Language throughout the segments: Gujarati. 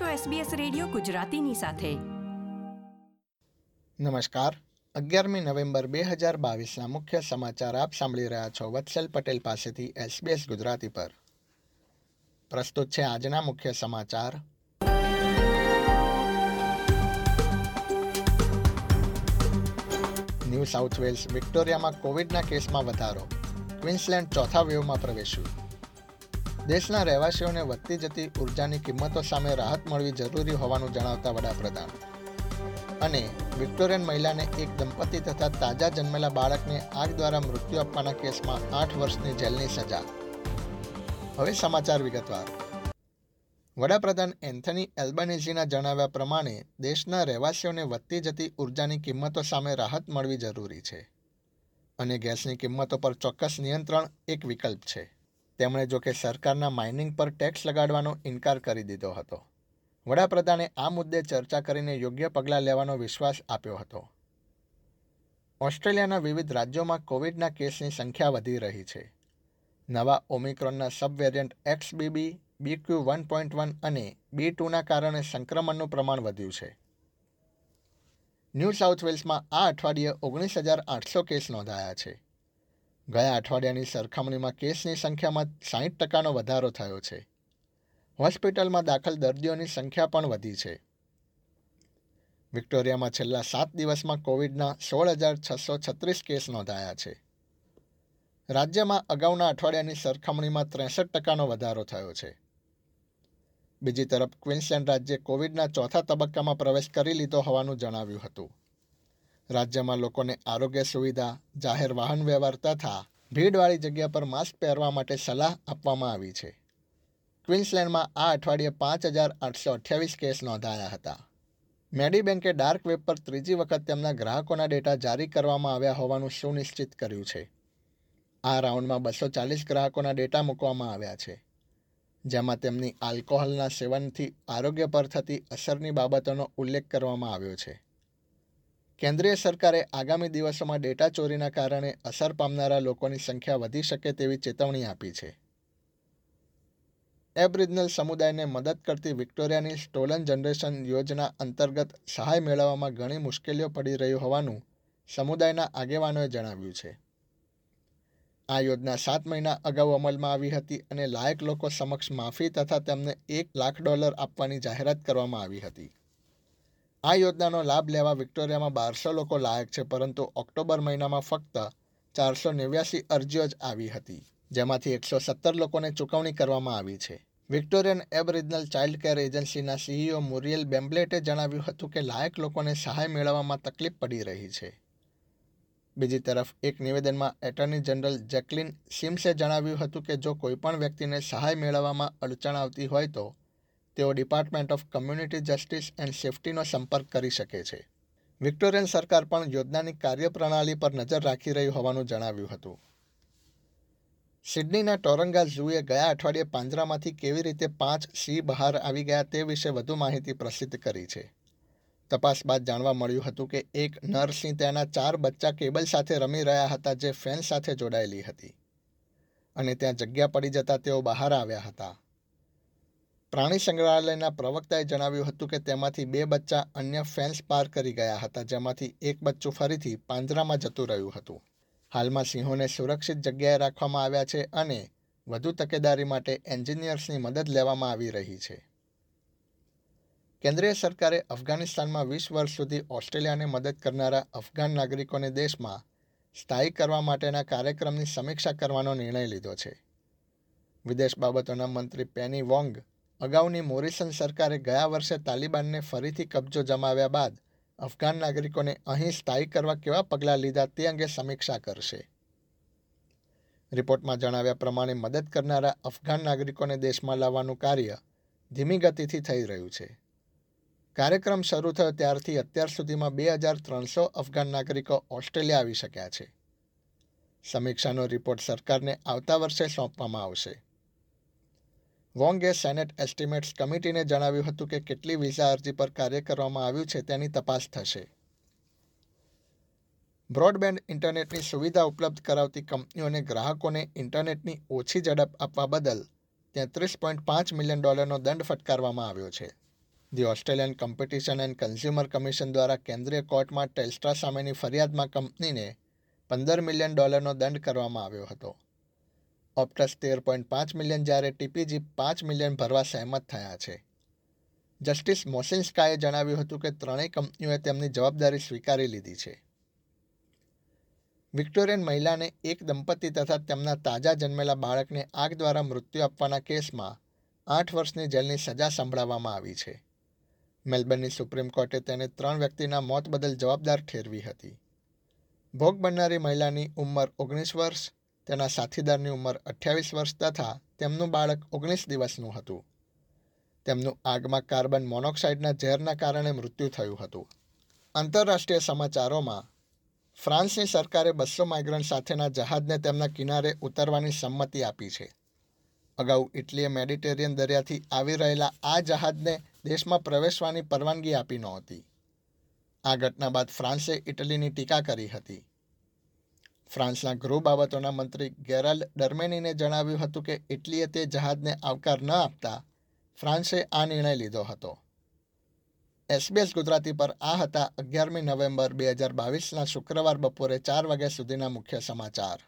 છો SBS રેડિયો ગુજરાતીની સાથે. નમસ્કાર. અગિયારમી નવેમ્બર બે હજાર બાવીસના મુખ્ય સમાચાર આપ સાંભળી રહ્યા છો વત્સલ પટેલ પાસેથી એસબીએસ ગુજરાતી પર. પ્રસ્તુત છે આજના મુખ્ય સમાચાર. ન્યૂ સાઉથ વેલ્સ વિક્ટોરિયામાં કોવિડના કેસમાં વધારો. ક્વિન્સલેન્ડ ચોથા વેવમાં પ્રવેશ્યું. દેશના રહેવાસીઓને વધતી જતી ઉર્જાની કિંમતો સામે રાહત મળવી જરૂરી હોવાનું જણાવતા વડાપ્રધાન. અને વિક્ટોરિયન મહિલાને એક દંપતી તથા તાજા જન્મેલા બાળકને આગ દ્વારા મૃત્યુ આપવાના કેસમાં આઠ વર્ષની જેલની સજા. હવે સમાચાર વિગતવાર. વડાપ્રધાન એન્થની એલ્બનેઝીના જણાવ્યા પ્રમાણે, દેશના રહેવાસીઓને વધતી જતી ઉર્જાની કિંમતો સામે રાહત મળવી જરૂરી છે. અને ગેસની કિંમતો પર ચોક્કસ નિયંત્રણ એક વિકલ્પ છે. તેમણે જોકે સરકારના માઇનિંગ પર ટેક્સ લગાડવાનો ઇનકાર કરી દીધો હતો. વડાપ્રધાને આ મુદ્દે ચર્ચા કરીને યોગ્ય પગલાં લેવાનો વિશ્વાસ આપ્યો હતો. ઓસ્ટ્રેલિયાના વિવિધ રાજ્યોમાં કોવિડના કેસની સંખ્યા વધી રહી છે. નવા ઓમિક્રોનના sub variant XBB B Q one point one અને બી ટુના કારણે સંક્રમણનું પ્રમાણ વધ્યું છે. ન્યૂ સાઉથ વેલ્સમાં આ અઠવાડિયે ઓગણીસ હજાર આઠસો કેસ નોંધાયા છે. ગયા અઠવાડિયાની સરખામણીમાં કેસની સંખ્યામાં સાહીઠ ટકાનો વધારો થયો છે. હોસ્પિટલમાં દાખલ દર્દીઓની સંખ્યા પણ વધી છે. વિક્ટોરિયામાં છેલ્લા સાત દિવસમાં કોવિડના સોળ હજાર છસો છત્રીસ કેસ નોંધાયા છે. રાજ્યમાં અગાઉના અઠવાડિયાની સરખામણીમાં ત્રેસઠ ટકાનો વધારો થયો છે. બીજી તરફ ક્વિન્સલેન્ડ રાજ્યે કોવિડના ચોથા તબક્કામાં પ્રવેશ કરી લીધો હોવાનું જણાવ્યું હતું. રાજ્યમાં લોકોને આરોગ્ય સુવિધા, જાહેર વાહન વ્યવહાર તથા ભીડવાળી જગ્યા પર માસ્ક પહેરવા માટે સલાહ આપવામાં આવી છે. ક્વિન્સલેન્ડમાં આ અઠવાડિયે પાંચ હજાર આઠસો અઠ્યાવીસ કેસ નોંધાયા હતા. મેડીબેન્કે ડાર્ક વેબ પર ત્રીજી વખત તેમના ગ્રાહકોના ડેટા જારી કરવામાં આવ્યા હોવાનું સુનિશ્ચિત કર્યું છે. આ રાઉન્ડમાં બસો ચાલીસ ગ્રાહકોના ડેટા મૂકવામાં આવ્યા છે. જેમાં તેમની આલ્કોહોલના સેવનથી આરોગ્ય પર થતી અસરની બાબતોનો ઉલ્લેખ કરવામાં આવ્યો છે. કેન્દ્રીય સરકારે આગામી દિવસોમાં ડેટા ચોરીના કારણે અસર પામનારા લોકોની સંખ્યા વધી શકે તેવી ચેતવણી આપી છે. એબરિજનલ સમુદાયને મદદ કરતી વિક્ટોરિયાની સ્ટોલન જનરેશન યોજના અંતર્ગત સહાય મેળવવામાં ઘણી મુશ્કેલીઓ પડી રહી હોવાનું સમુદાયના આગેવાનોએ જણાવ્યું છે. આ યોજના સાત મહિના અગાઉ અમલમાં આવી હતી અને લાયક લોકો સમક્ષ માફી તથા તેમને એક લાખ ડોલર આપવાની જાહેરાત કરવામાં આવી હતી. આ યોજનાનો લાભ લેવા વિક્ટોરિયામાં બારસો લોકો લાયક છે, પરંતુ ઓક્ટોબર મહિનામાં ફક્ત ચારસો નેવ્યાસી અરજીઓ જ આવી હતી, જેમાંથી એકસો સત્તર લોકોને ચૂકવણી કરવામાં આવી છે. વિક્ટોરિયન એબરિજનલ ચાઇલ્ડ કેર એજન્સીના સીઈઓ મુરિયલ બેમ્બલેટે જણાવ્યું હતું કે લાયક લોકોને સહાય મેળવવામાં તકલીફ પડી રહી છે. બીજી તરફ, એક નિવેદનમાં એટર્ની જનરલ જેકલિન સિમ્સે જણાવ્યું હતું કે જો કોઈપણ વ્યક્તિને સહાય મેળવવામાં અડચણ આવતી હોય તો તેઓ department of community justice and સેફ્ટીનો સંપર્ક કરી શકે છે. વિક્ટોરિયન સરકાર પણ યોજનાની કાર્યપ્રણાલી પર નજર રાખી રહી હોવાનું જણાવ્યું હતું. સિડનીના ટોરંગા ઝૂએ ગયા અઠવાડિયે પાંજરામાંથી કેવી રીતે પાંચ સિંહ બહાર આવી ગયા તે વિશે વધુ માહિતી પ્રસિદ્ધ કરી છે. તપાસ બાદ જાણવા મળ્યું હતું કે એક નરસિંહ તેના ચાર બચ્ચા કેબલ સાથે રમી રહ્યા હતા જે ફેન સાથે જોડાયેલી હતી. અને ત્યાં જગ્યા પડી જતાં તેઓ બહાર આવ્યા હતા. પ્રાણી સંગ્રહાલયના પ્રવક્તાએ જણાવ્યું હતું કે તેમાંથી બે બચ્ચા અન્ય ફેન્સ પાર કરી ગયા હતા, જેમાંથી એક બચ્ચું ફરીથી પાંજરામાં જતું રહ્યું હતું. હાલમાં સિંહોને સુરક્ષિત જગ્યાએ રાખવામાં આવ્યા છે અને વધુ તકેદારી માટે એન્જિનિયર્સની મદદ લેવામાં આવી રહી છે. કેન્દ્રીય સરકારે અફઘાનિસ્તાનમાં વીસ વર્ષ સુધી ઓસ્ટ્રેલિયાને મદદ કરનારા અફઘાન નાગરિકોને દેશમાં સ્થાયી કરવા માટેના કાર્યક્રમની સમીક્ષા કરવાનો નિર્ણય લીધો છે. વિદેશ બાબતોના મંત્રી પેની વોંગ અગાઉની મોરિસન સરકારે ગયા વર્ષે તાલિબાનને ફરીથી કબજો જમાવ્યા બાદ અફઘાન નાગરિકોને અહીં સ્થાયી કરવા કેવા પગલાં લીધા તે અંગે સમીક્ષા કરશે. રિપોર્ટમાં જણાવ્યા પ્રમાણે મદદ કરનારા અફઘાન નાગરિકોને દેશમાં લાવવાનું કાર્ય ધીમી ગતિથી થઈ રહ્યું છે. કાર્યક્રમ શરૂ થયો ત્યારથી અત્યાર સુધીમાં બે હજાર ત્રણસો અફઘાન નાગરિકો ઓસ્ટ્રેલિયા આવી શક્યા છે. સમીક્ષાનો રિપોર્ટ સરકારને આવતા વર્ષે સોંપવામાં આવશે. વોંગે સેનેટ એસ્ટિમેટ્સ કમિટીને જણાવ્યું હતું કે કેટલી વિઝા અરજી પર કાર્ય કરવામાં આવ્યું છે તેની તપાસ થશે. બ્રોડબેન્ડ ઇન્ટરનેટની સુવિધા ઉપલબ્ધ કરાવતી કંપનીઓને ગ્રાહકોને ઇન્ટરનેટની ઓછી ઝડપ આપવા બદલ તેત્રીસ પોઈન્ટ પાંચ મિલિયન ડોલરનો દંડ ફટકારવામાં આવ્યો છે. The Australian competition and consumer commission દ્વારા કેન્દ્રીય કોર્ટમાં ટેલ્સ્ટ્રા સામેની ફરિયાદમાં કંપનીને પંદર મિલિયન ડોલરનો દંડ કરવામાં આવ્યો હતો. ઓપ્ટસ તેર પોઈન્ટ પાંચ મિલિયન જ્યારે ટીપીજી પાંચ મિલિયન ભરવા સહેમત થયા છે. જસ્ટિસ મોસિન્સ્કાએ જણાવ્યું હતું કે ત્રણેય કંપનીઓએ તેમની જવાબદારી સ્વીકારી લીધી છે. વિક્ટોરિયન મહિલાને એક દંપતી તથા તેમના તાજા જન્મેલા બાળકને આગ દ્વારા મૃત્યુ આપવાના કેસમાં આઠ વર્ષની જેલની સજા સંભળાવવામાં આવી છે. મેલબર્નની સુપ્રીમ કોર્ટે તેને ત્રણ વ્યક્તિના મોત બદલ જવાબદાર ઠેરવી હતી. ભોગ બનનારી મહિલાની ઉંમર ઓગણીસ વર્ષ તેના સાથીદારની ઉંમર અઠ્યાવીસ વર્ષ તથા તેમનું બાળક ઓગણીસ દિવસનું હતું. તેમનું આગમાં કાર્બન મોનોક્સાઇડના ઝેરના કારણે મૃત્યુ થયું હતું. આંતરરાષ્ટ્રીય સમાચારોમાં, ફ્રાન્સની સરકારે બસો માઇગ્રન્ટ સાથેના જહાજને તેમના કિનારે ઉતરવાની સંમતિ આપી છે. અગાઉ ઇટલીએ મેડિટેરિયન દરિયાથી આવી રહેલા આ જહાજને દેશમાં પ્રવેશવાની પરવાનગી આપી નહોતી. આ ઘટના બાદ ફ્રાન્સે ઇટલીની ટીકા કરી હતી. ફ્રાન્સના ગૃહ બાબતોના મંત્રી ગેરાલ્ડ ડર્મેનીને જણાવ્યું હતું કે ઇટલીએ તે જહાજને આવકાર ન આપતા ફ્રાન્સે આ નિર્ણય લીધો હતો. એસબીએસ ગુજરાતી પર આ હતા અગિયારમી નવેમ્બર બે હજાર બાવીસના શુક્રવાર બપોરે ચાર વાગ્યા સુધીના મુખ્ય સમાચાર.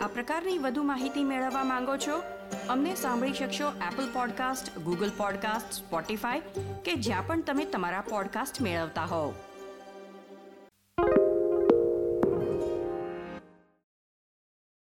આ પ્રકારની વધુ માહિતી મેળવવા માંગો છો? અમને સાંભળી શકશો Apple podcast Google podcast Spotify કે જ્યાં પણ તમે તમારા પોડકાસ્ટ મેળવતા હોવ.